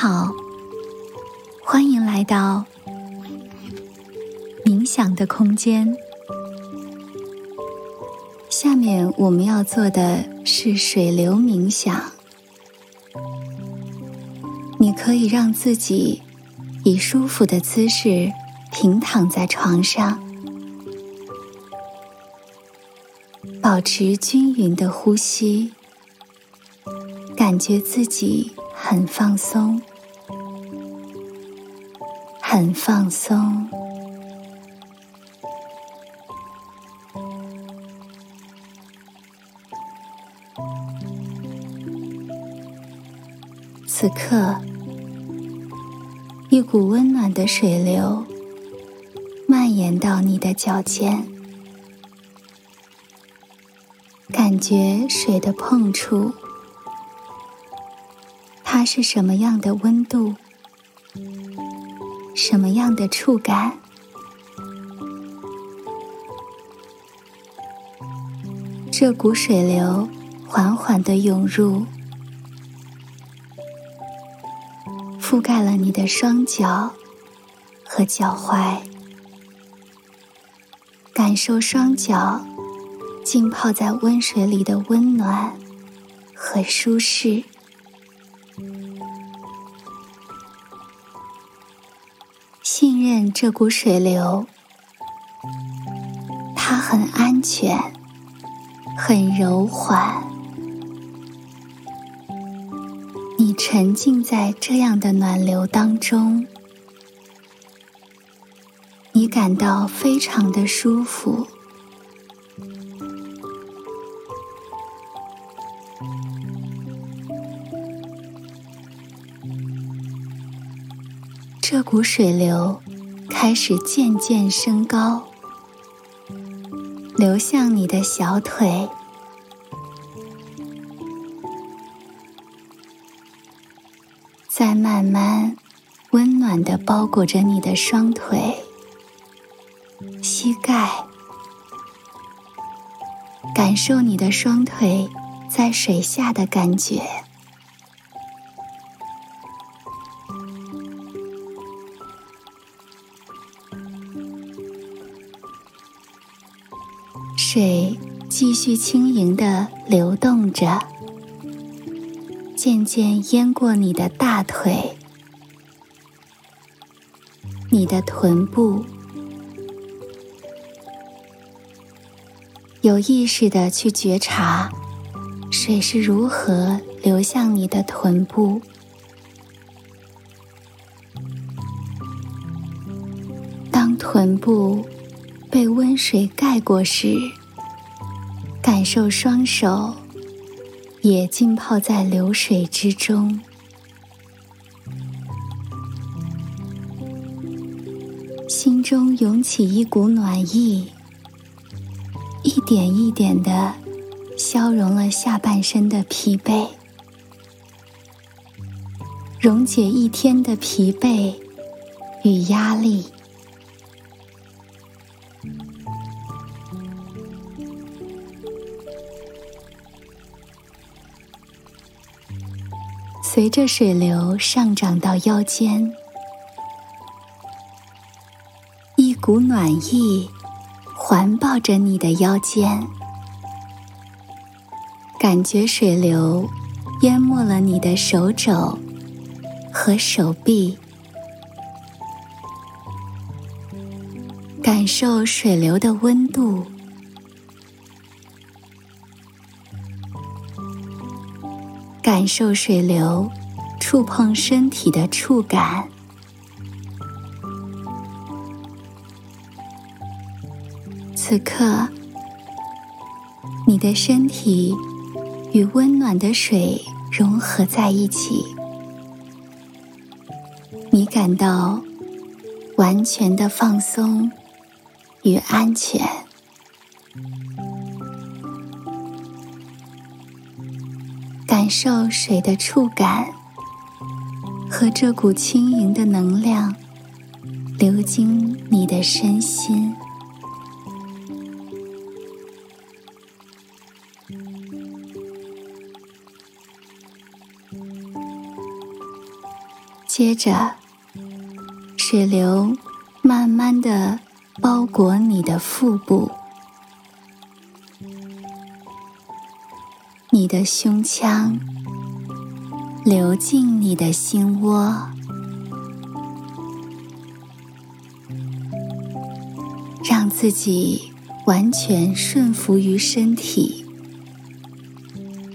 好，欢迎来到冥想的空间。下面我们要做的是水流冥想。你可以让自己以舒服的姿势平躺在床上，保持均匀的呼吸，感觉自己。很放松，很放松。此刻，一股温暖的水流蔓延到你的脚尖，感觉水的碰触。它是什么样的温度？什么样的触感？这股水流缓缓的涌入，覆盖了你的双脚和脚踝，感受双脚浸泡在温水里的温暖和舒适。这股水流，它很安全，很柔缓。你沉浸在这样的暖流当中，你感到非常的舒服。这股水流开始渐渐升高，流向你的小腿，再慢慢温暖的包裹着你的双腿、膝盖，感受你的双腿在水下的感觉。水继续轻盈的流动着，渐渐淹过你的大腿、你的臀部。有意识的去觉察，水是如何流向你的臀部。当臀部被温水盖过时。感受双手也浸泡在流水之中，心中涌起一股暖意，一点一点的消融了下半身的疲惫，溶解一天的疲惫与压力。随着水流上涨到腰间，一股暖意环抱着你的腰间，感觉水流淹没了你的手肘和手臂，感受水流的温度。感受水流触碰身体的触感。此刻，你的身体与温暖的水融合在一起，你感到完全的放松与安全。感受水的触感和这股轻盈的能量流经你的身心。接着，水流慢慢的包裹你的腹部、你的胸腔，流进你的心窝，让自己完全顺服于身体，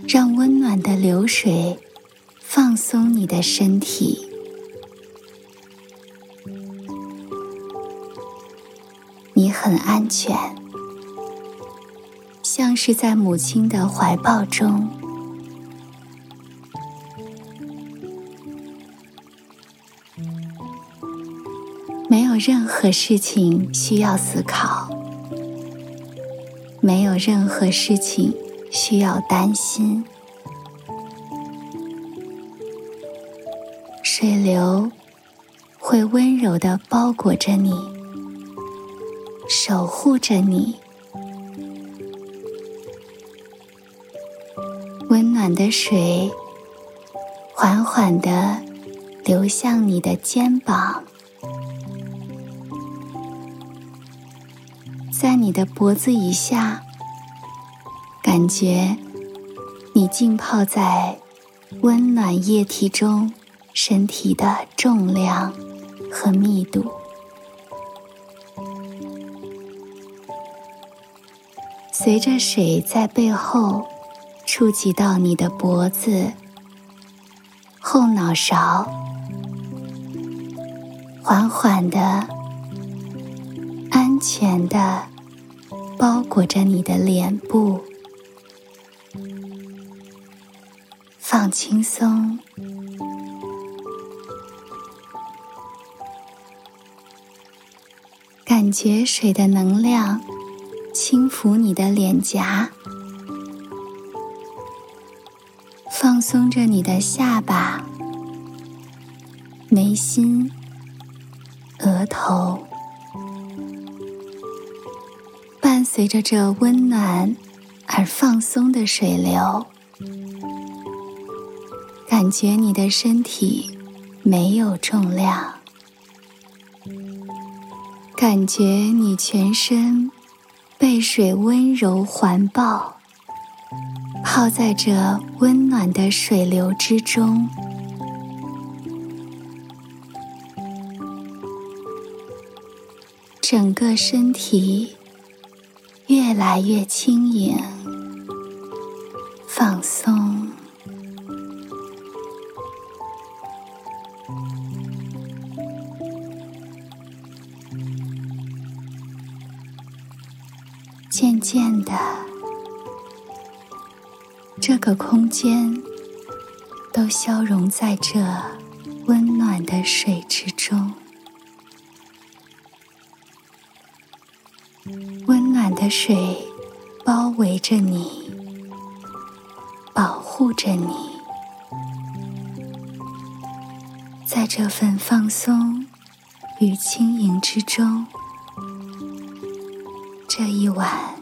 让温暖的流水。放松你的身体，你很安全，像是在母亲的怀抱中，没有任何事情需要思考，没有任何事情需要担心。水流会温柔的包裹着你，守护着你。暖的水缓缓的流向你的肩膀，在你的脖子以下，感觉你浸泡在温暖液体中。身体的重量和密度，随着水在背后触及到你的脖子、后脑勺，缓缓的、安全的包裹着你的脸部，放轻松。感觉水的能量轻抚你的脸颊，松着你的下巴、眉心、额头，伴随着这温暖而放松的水流，感觉你的身体没有重量。感觉你全身被水温柔环抱，泡在这温暖的水流之中，整个身体越来越轻盈、放松。渐渐的，这个空间都消融在这温暖的水之中。温暖的水包围着你，保护着你。在这份放松与轻盈之中。这一晚。